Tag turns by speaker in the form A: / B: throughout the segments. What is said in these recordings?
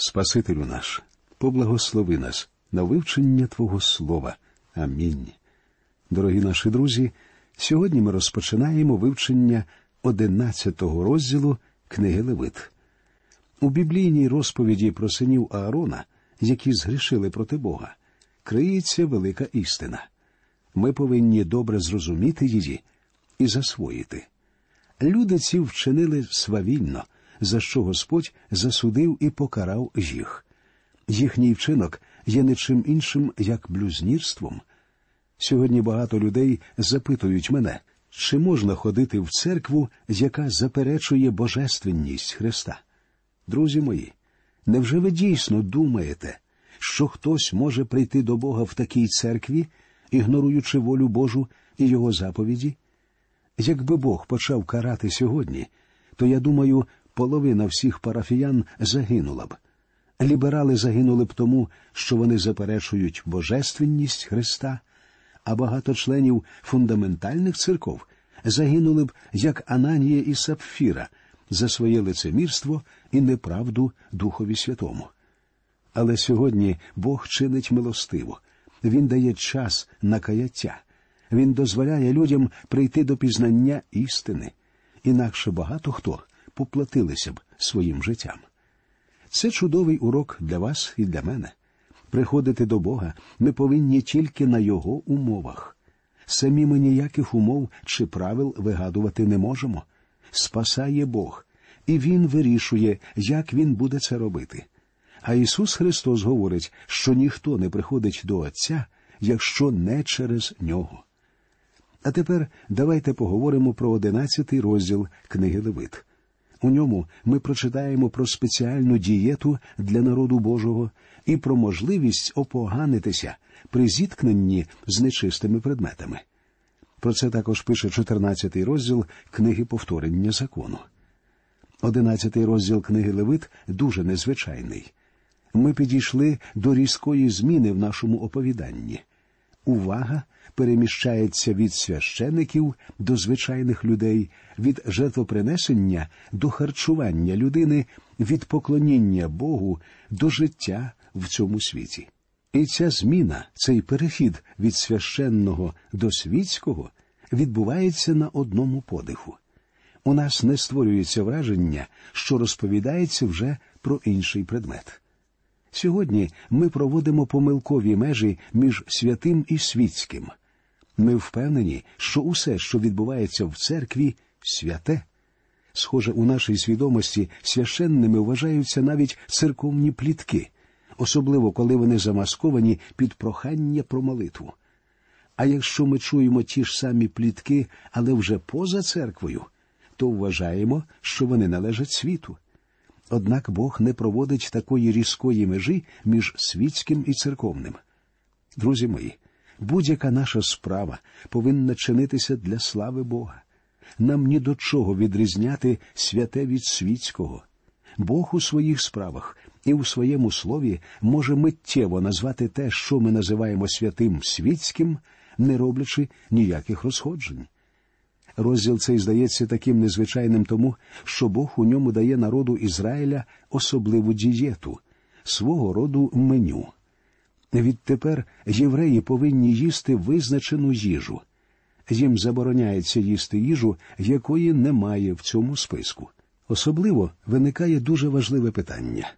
A: Спасителю наш, поблагослови нас на вивчення Твого Слова. Амінь. Дорогі наші друзі, сьогодні ми розпочинаємо вивчення одинадцятого розділу книги Левит. У біблійній розповіді про синів Аарона, які згрішили проти Бога, криється велика істина. Ми повинні добре зрозуміти її і засвоїти. Люди ці вчинили свавільно, за що Господь засудив і покарав їх. Їхній вчинок є не чим іншим, як блюзнірством. Сьогодні багато людей запитують мене, чи можна ходити в церкву, яка заперечує божественність Христа. Друзі мої, невже ви дійсно думаєте, що хтось може прийти до Бога в такій церкві, ігноруючи волю Божу і Його заповіді? Якби Бог почав карати сьогодні, то я думаю, половина всіх парафіян загинула б. Ліберали загинули б тому, що вони заперечують божественність Христа, а багато членів фундаментальних церков загинули б, як Ананія і Сапфіра, за своє лицемірство і неправду Духові Святому. Але сьогодні Бог чинить милостиво, Він дає час на каяття, Він дозволяє людям прийти до пізнання істини, інакше багато хто поплатилися б своїм життям. Це чудовий урок для вас і для мене. Приходити до Бога ми повинні тільки на Його умовах. Самі ми ніяких умов чи правил вигадувати не можемо. Спасає Бог, і Він вирішує, як Він буде це робити. А Ісус Христос говорить, що ніхто не приходить до Отця, якщо не через нього. А тепер давайте поговоримо про одинадцятий розділ книги Левит. У ньому ми прочитаємо про спеціальну дієту для народу Божого і про можливість опоганитися при зіткненні з нечистими предметами. Про це також пише 14-й розділ книги повторення закону. Одинадцятий розділ книги Левит дуже незвичайний. Ми підійшли до різкої зміни в нашому оповіданні. Увага переміщається від священиків до звичайних людей, від жертвопринесення до харчування людини, від поклоніння Богу до життя в цьому світі. І ця зміна, цей перехід від священного до світського відбувається на одному подиху. У нас не створюється враження, що розповідається вже про інший предмет. Сьогодні ми проводимо помилкові межі між святим і світським. Ми впевнені, що усе, що відбувається в церкві, святе. Схоже, у нашій свідомості священними вважаються навіть церковні плітки, особливо коли вони замасковані під прохання про молитву. А якщо ми чуємо ті ж самі плітки, але вже поза церквою, то вважаємо, що вони належать світу. Однак Бог не проводить такої різкої межі між світським і церковним. Друзі мої, будь-яка наша справа повинна чинитися для слави Бога. Нам ні до чого відрізняти святе від світського. Бог у своїх справах і у своєму слові може миттєво назвати те, що ми називаємо святим світським, не роблячи ніяких розходжень. Розділ цей здається таким незвичайним тому, що Бог у ньому дає народу Ізраїля особливу дієту, свого роду меню. Відтепер євреї повинні їсти визначену їжу. Їм забороняється їсти їжу, якої немає в цьому списку. Особливо виникає дуже важливе питання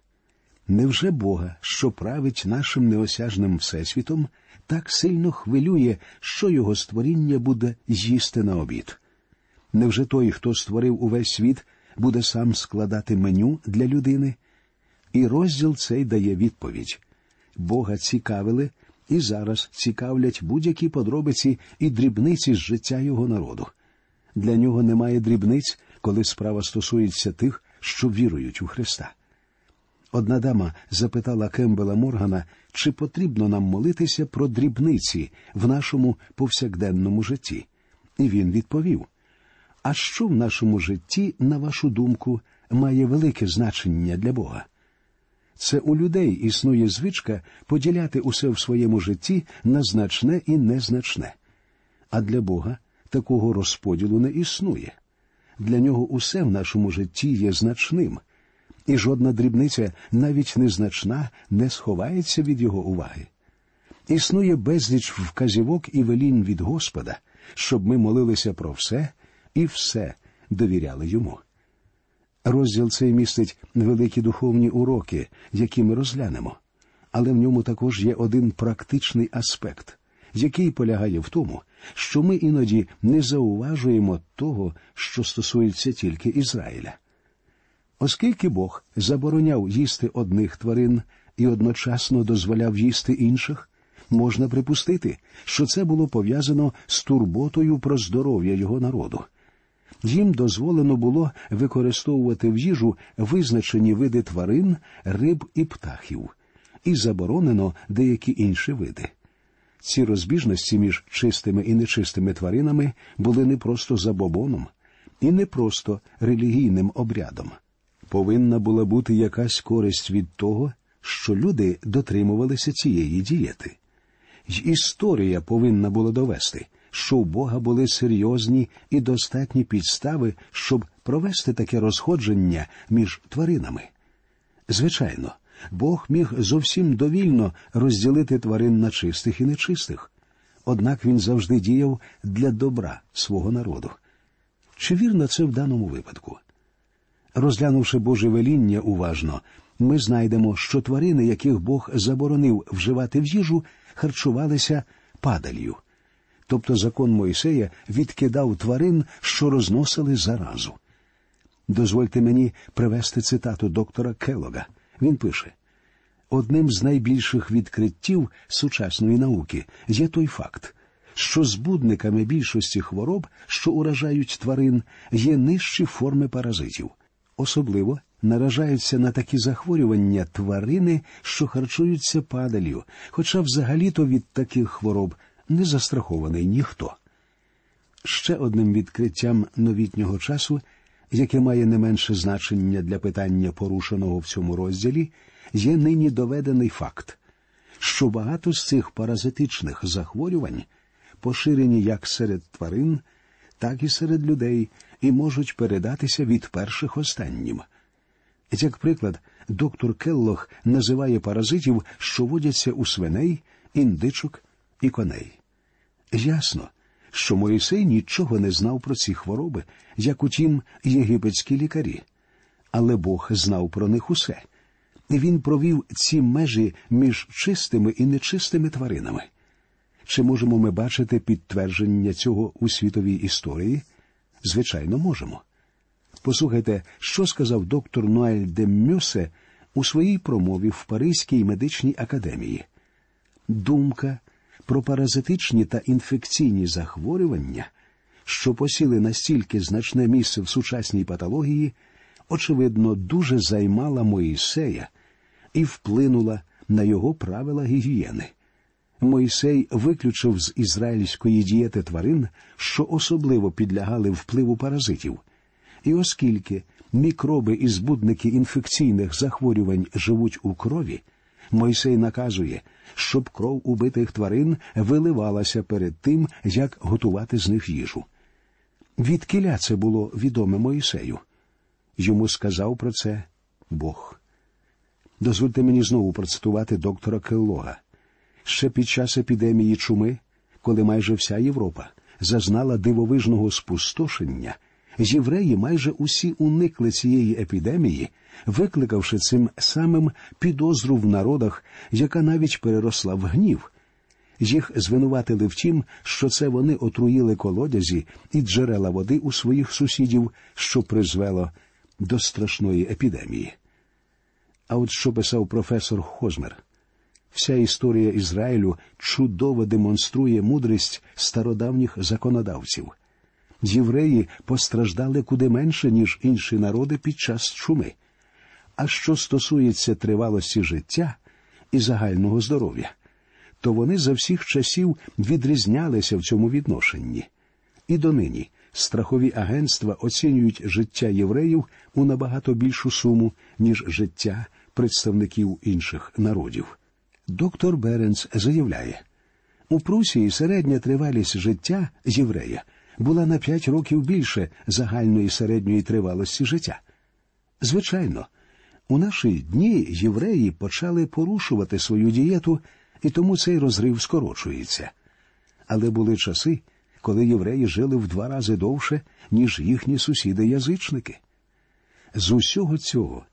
A: невже Бога, що править нашим неосяжним всесвітом, так сильно хвилює, що його створіння буде їсти на обід? Невже той, хто створив увесь світ, буде сам складати меню для людини? І розділ цей дає відповідь Бога цікавили і зараз цікавлять будь-які подробиці і дрібниці з життя його народу. Для нього немає дрібниць, коли справа стосується тих, що вірують у Христа. Одна дама запитала Кембела Моргана, чи потрібно нам молитися про дрібниці в нашому повсякденному житті. І він відповів: А що в нашому житті, на вашу думку, має велике значення для Бога? Це у людей існує звичка поділяти усе в своєму житті на значне і незначне. А для Бога такого розподілу не існує. Для нього усе в нашому житті є значним. і жодна дрібниця, навіть незначна, не сховається від його уваги. Існує безліч вказівок і велінь від Господа, щоб ми молилися про все і все довіряли йому. Розділ цей містить великі духовні уроки, які ми розглянемо, але в ньому також є один практичний аспект, який полягає в тому, що ми іноді не зауважуємо того, що стосується тільки Ізраїля. Оскільки Бог забороняв їсти одних тварин і одночасно дозволяв їсти інших, можна припустити, що це було пов'язано з турботою про здоров'я його народу. Їм дозволено було використовувати в їжу визначені види тварин, риб і птахів, і заборонено деякі інші види. Ці розбіжності між чистими і нечистими тваринами були не просто забобоном і не просто релігійним обрядом. Повинна була бути якась користь від того, що люди дотримувалися цієї дієти. Й історія повинна була довести, що у Бога були серйозні і достатні підстави, щоб провести таке розходження між тваринами. Звичайно, Бог міг зовсім довільно розділити тварин на чистих і нечистих, однак він завжди діяв для добра свого народу. Чи вірно це в даному випадку? Розглянувши Боже веління уважно, ми знайдемо, що тварини, яких Бог заборонив вживати в їжу, харчувалися падалью. Тобто закон Мойсея відкидав тварин, що розносили заразу. Дозвольте мені привести цитату доктора Келога. Він пише одним з найбільших відкриттів сучасної науки є той факт, що збудниками більшості хвороб, що уражають тварин, є нижчі форми паразитів. Особливо наражаються на такі захворювання тварини, що харчуються падалью, хоча взагалі-то від таких хвороб не застрахований ніхто. Ще одним відкриттям новітнього часу, яке має не менше значення для питання, порушеного в цьому розділі, є нині доведений факт, що багато з цих паразитичних захворювань поширені як серед тварин, так і серед людей і можуть передатися від перших останнім. Як приклад, доктор Келлох називає паразитів, що водяться у свиней, індичок і коней. Ясно, що Моїсей нічого не знав про ці хвороби, як утім єгипетські лікарі, але Бог знав про них усе. Він провів ці межі між чистими і нечистими тваринами. Чи можемо ми бачити підтвердження цього у світовій історії? Звичайно, можемо. Послухайте, що сказав доктор Ноель де Мюсе у своїй промові в Паризькій медичній академії. Думка про паразитичні та інфекційні захворювання, що посіли настільки значне місце в сучасній патології, очевидно, дуже займала Моїсея і вплинула на його правила гігієни. Мойсей виключив з ізраїльської дієти тварин, що особливо підлягали впливу паразитів. І оскільки мікроби і збудники інфекційних захворювань живуть у крові, Мойсей наказує, щоб кров убитих тварин виливалася перед тим, як готувати з них їжу. Відкиля це було відоме Моїсею. Йому сказав про це Бог. Дозвольте мені знову процитувати доктора Келлога. Ще під час епідемії чуми, коли майже вся Європа зазнала дивовижного спустошення, євреї майже усі уникли цієї епідемії, викликавши цим самим підозру в народах, яка навіть переросла в гнів. Їх звинуватили в тім, що це вони отруїли колодязі і джерела води у своїх сусідів, що призвело до страшної епідемії. А от що писав професор Хозмер. Вся історія Ізраїлю чудово демонструє мудрість стародавніх законодавців. Євреї постраждали куди менше, ніж інші народи під час чуми. А що стосується тривалості життя і загального здоров'я, то вони за всіх часів відрізнялися в цьому відношенні. І донині страхові агентства оцінюють життя євреїв у набагато більшу суму, ніж життя представників інших народів. Доктор Беренс заявляє, у Прусії середня тривалість життя єврея була на п'ять років більше загальної середньої тривалості життя. Звичайно, У наші дні євреї почали порушувати свою дієту, і тому цей розрив скорочується. Але були часи, коли євреї жили в два рази довше, ніж їхні сусіди-язичники. З усього цього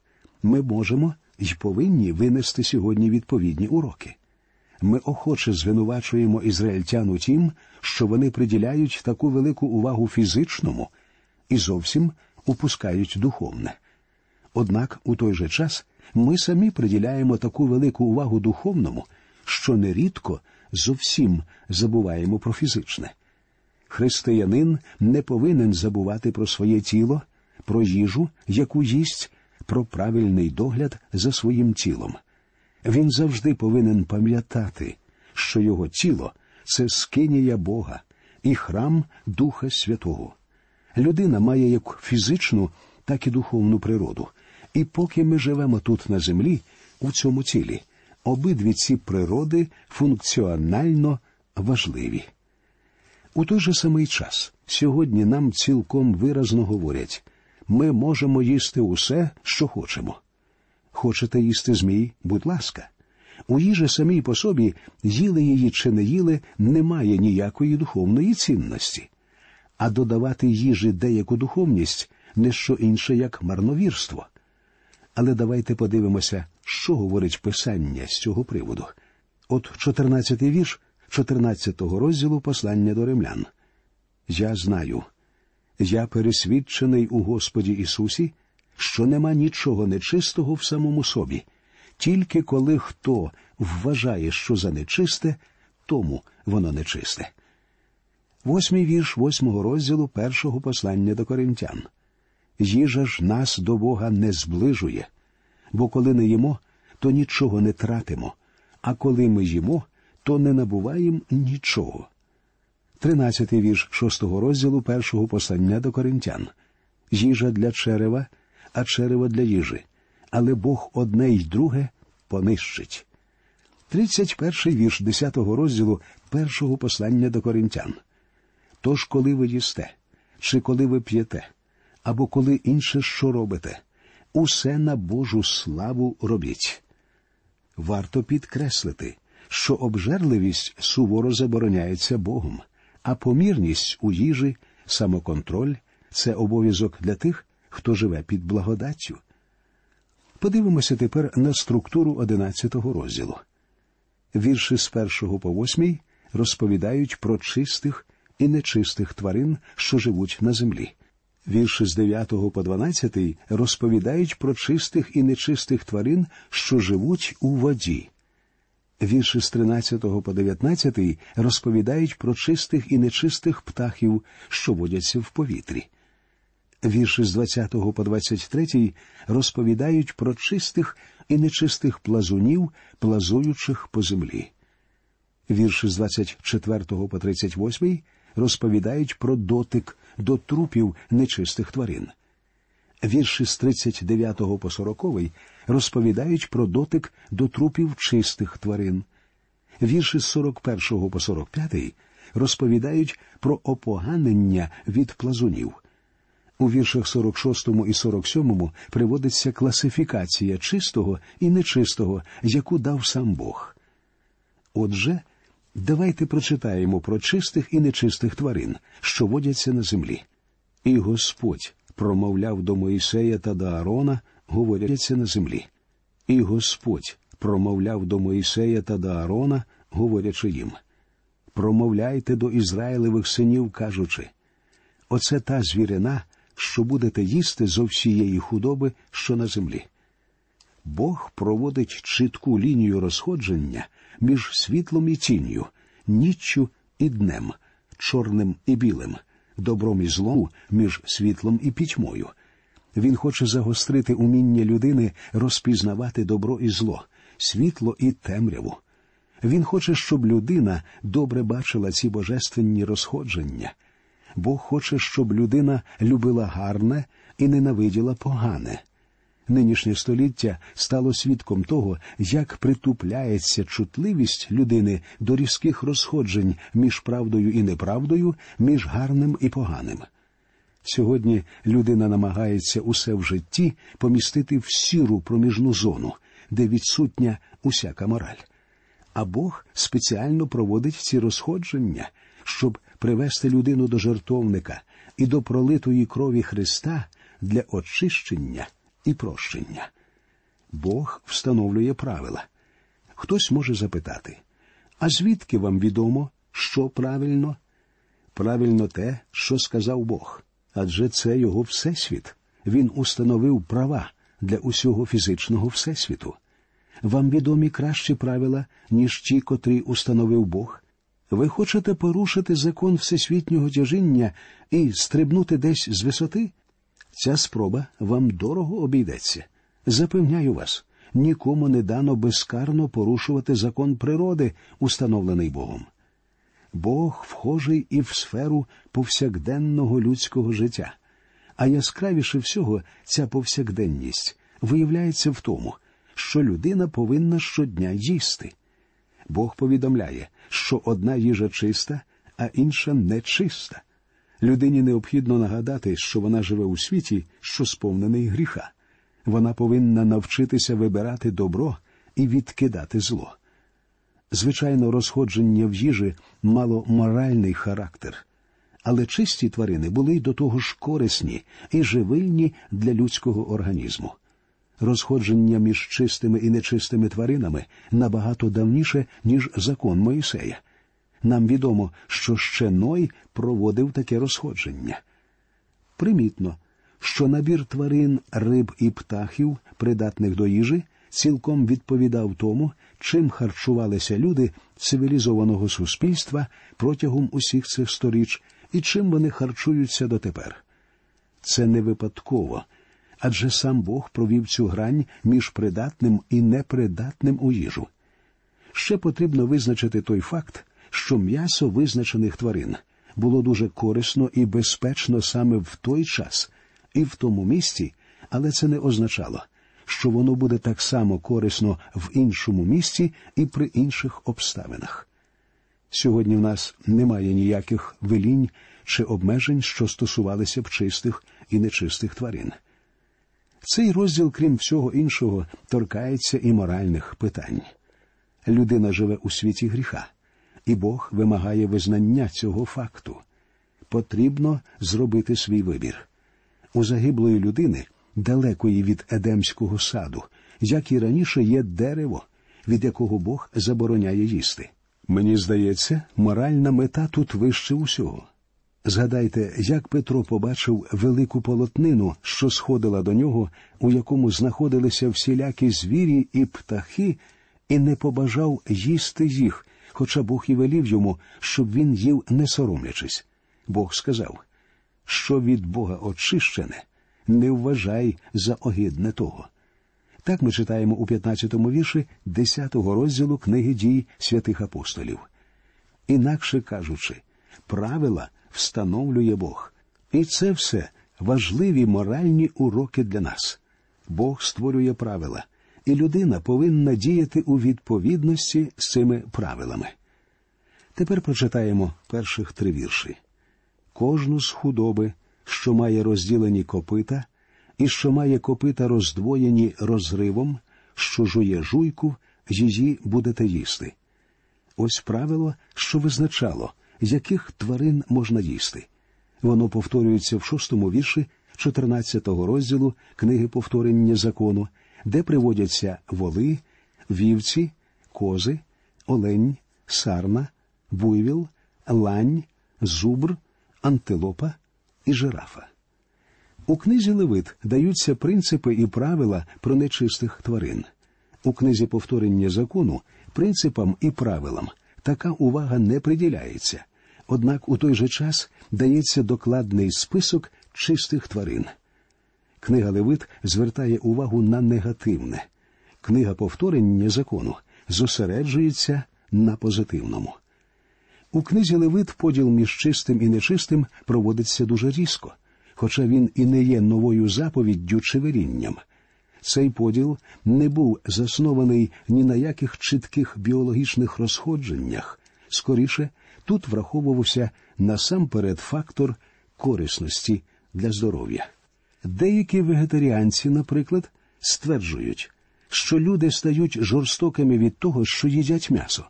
A: ми можемо і повинні винести сьогодні відповідні уроки. Ми охоче звинувачуємо ізраїльтян у тім, що вони приділяють таку велику увагу фізичному і зовсім упускають духовне. Однак у той же час ми самі приділяємо таку велику увагу духовному, що нерідко зовсім забуваємо про фізичне. Християнин не повинен забувати про своє тіло, про їжу, яку їсть, про правильний догляд за своїм тілом. Він завжди повинен пам'ятати, що його тіло це скинія Бога і храм Духа Святого. Людина має як фізичну, так і духовну природу. І поки ми живемо тут на землі, у цьому тілі, обидві ці природи функціонально важливі. У той же самий час сьогодні нам цілком виразно говорять ми можемо їсти усе, що хочемо. Хочете їсти змій, будь ласка. У їжі самій по собі, їли її чи не їли, немає ніякої духовної цінності, а додавати їжі деяку духовність не що інше, як марновірство. Але давайте подивимося, що говорить Писання з цього приводу. От 14-й вірш 14-го розділу послання до римлян. Я знаю, я пересвідчений у Господі Ісусі, що нема нічого нечистого в самому собі, тільки коли хто вважає, що за нечисте, тому воно нечисте. Восьмий вірш восьмого розділу першого послання до коринтян. Їжа ж нас до Бога не зближує, бо коли не їмо, то нічого не тратимо, а коли ми їмо, то не набуваємо нічого. Тринадцятий вірш шостого розділу першого послання до коринтян. Їжа для черева, а черево для їжі, але Бог одне й друге понищить. Тридцять перший вірш десятого розділу першого послання до коринтян. Тож, коли ви їсте, чи коли ви п'єте, або коли інше що робите, усе на Божу славу робіть. Варто підкреслити, що обжерливість суворо забороняється Богом, а помірність у їжі, самоконтроль це обов'язок для тих, хто живе під благодаттю. Подивимося тепер на структуру одинадцятого розділу. Вірші з першого по восьмій розповідають про чистих і нечистих тварин, що живуть на землі. Вірші з 9 по 12 розповідають про чистих і нечистих тварин, що живуть у воді. Вірші з 13 по 19 розповідають про чистих і нечистих птахів, що водяться в повітрі. Вірші з 20 по 23 розповідають про чистих і нечистих плазунів, плазуючих по землі. Вірші з 24 по 38 розповідають про дотик до трупів нечистих тварин. Вірші з 39 по 40 розповідають про дотик до трупів чистих тварин. Вірші з 41 по 45 розповідають про опоганення від плазунів. У віршах 46 і 47 приводиться класифікація чистого і нечистого, яку дав сам Бог. Отже, давайте прочитаємо про чистих і нечистих тварин, що водяться на землі. І Господь промовляв до Моїсея та до Аарона, говоряться на землі. І Господь промовляв до Моїсея та до Аарона, говорячи їм Промовляйте до Ізраїлевих синів, кажучи Оце та звірина, що будете їсти зо всієї худоби, що на землі. Бог проводить чітку лінію розходження між світлом і тінню, ніччю і днем, чорним і білим, добром і злом між світлом і пітьмою. Він хоче загострити уміння людини розпізнавати добро і зло, світло і темряву. Він хоче, щоб людина добре бачила ці божественні розходження. Бог хоче, щоб людина любила гарне і ненавиділа погане. Нинішнє століття стало свідком того, як притупляється чутливість людини до різких розходжень між правдою і неправдою, між гарним і поганим. Сьогодні людина намагається усе в житті помістити в сіру проміжну зону, де відсутня усяка мораль. А Бог спеціально проводить ці розходження, щоб привести людину до жертовника і до пролитої крові Христа для очищення і прощення. Бог встановлює правила. Хтось може запитати, а звідки вам відомо, що правильно? Правильно те, що сказав Бог, адже це його всесвіт. Він установив права для усього фізичного всесвіту. Вам відомі кращі правила, ніж ті, котрі установив Бог. Ви хочете порушити закон всесвітнього тяжіння і стрибнути десь з висоти? Ця спроба вам дорого обійдеться. Запевняю вас, нікому не дано безкарно порушувати закон природи, установлений Богом. Бог вхожий і в сферу повсякденного людського життя, а яскравіше всього ця повсякденність виявляється в тому, що людина повинна щодня їсти. Бог повідомляє, що одна їжа чиста, а інша нечиста. Людині необхідно нагадати, що вона живе у світі, що сповнений гріха. Вона повинна навчитися вибирати добро і відкидати зло. Звичайно, розходження в їжі мало моральний характер, але чисті тварини були й до того ж корисні і живильні для людського організму. Розходження між чистими і нечистими тваринами набагато давніше, ніж закон Моїсея. Нам відомо, що ще Ной проводив таке розходження. Примітно, що набір тварин, риб і птахів, придатних до їжі, цілком відповідав тому, чим харчувалися люди цивілізованого суспільства протягом усіх цих сторіч і чим вони харчуються дотепер. Це не випадково, адже сам Бог провів цю грань між придатним і непридатним у їжу. Ще потрібно визначити той факт, що м'ясо визначених тварин було дуже корисно і безпечно саме в той час і в тому місці, але це не означало, що воно буде так само корисно в іншому місці і при інших обставинах. Сьогодні в нас немає ніяких велінь чи обмежень, що стосувалися б чистих і нечистих тварин. Цей розділ, крім всього іншого, торкається і моральних питань. Людина живе у світі гріха, і Бог вимагає визнання цього факту. Потрібно зробити свій вибір. У загиблої людини, далекої від Едемського саду, як і раніше, є дерево, від якого Бог забороняє їсти. Мені здається, моральна мета тут вище усього. Згадайте, як Петро побачив велику полотнину, що сходила до нього, у якому знаходилися всілякі звірі і птахи, і не побажав їсти їх, хоча Бог і велів йому, щоб він їв, не соромлячись. Бог сказав, що від Бога очищене, не вважай за огидне того. Так ми читаємо у 15-му вірші 10-го розділу книги дій святих апостолів. Інакше кажучи, правила встановлює Бог. І це все важливі моральні уроки для нас. Бог створює правила, і людина повинна діяти у відповідності з цими правилами. Тепер прочитаємо перших три вірші. Кожну з худоби, що має розділені копита, і що має копита роздвоєні розривом, що жує жуйку, її будете їсти. Ось правило, що визначало, яких тварин можна їсти. Воно повторюється в шостому вірші 14-го розділу книги повторення закону, де приводяться воли, вівці, кози, олень, сарна, буйвіл, лань, зубр, антилопа і жирафа. У книзі Левит даються принципи і правила про нечистих тварин. У книзі повторення закону принципам і правилам така увага не приділяється, однак у той же час дається докладний список чистих тварин. Книга Левит звертає увагу на негативне. Книга повторення закону зосереджується на позитивному. У книзі Левит поділ між чистим і нечистим проводиться дуже різко, хоча він і не є новою заповіддю чи вирінням. Цей поділ не був заснований ні на яких чітких біологічних розходженнях, скоріше тут враховувався насамперед фактор корисності для здоров'я. Деякі вегетаріанці, наприклад, стверджують, що люди стають жорстокими від того, що їдять м'ясо.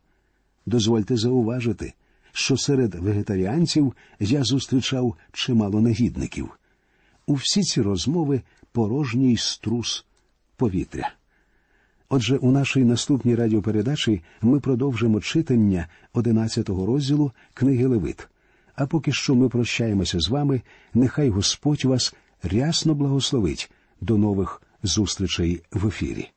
A: Дозвольте зауважити, що серед вегетаріанців я зустрічав чимало негідників. У всі ці розмови порожній струс повітря. Отже, у нашій наступній радіопередачі ми продовжимо читання 11-го розділу книги Левит. А поки що ми прощаємося з вами. Нехай Господь вас рясно благословить. До нових зустрічей в ефірі.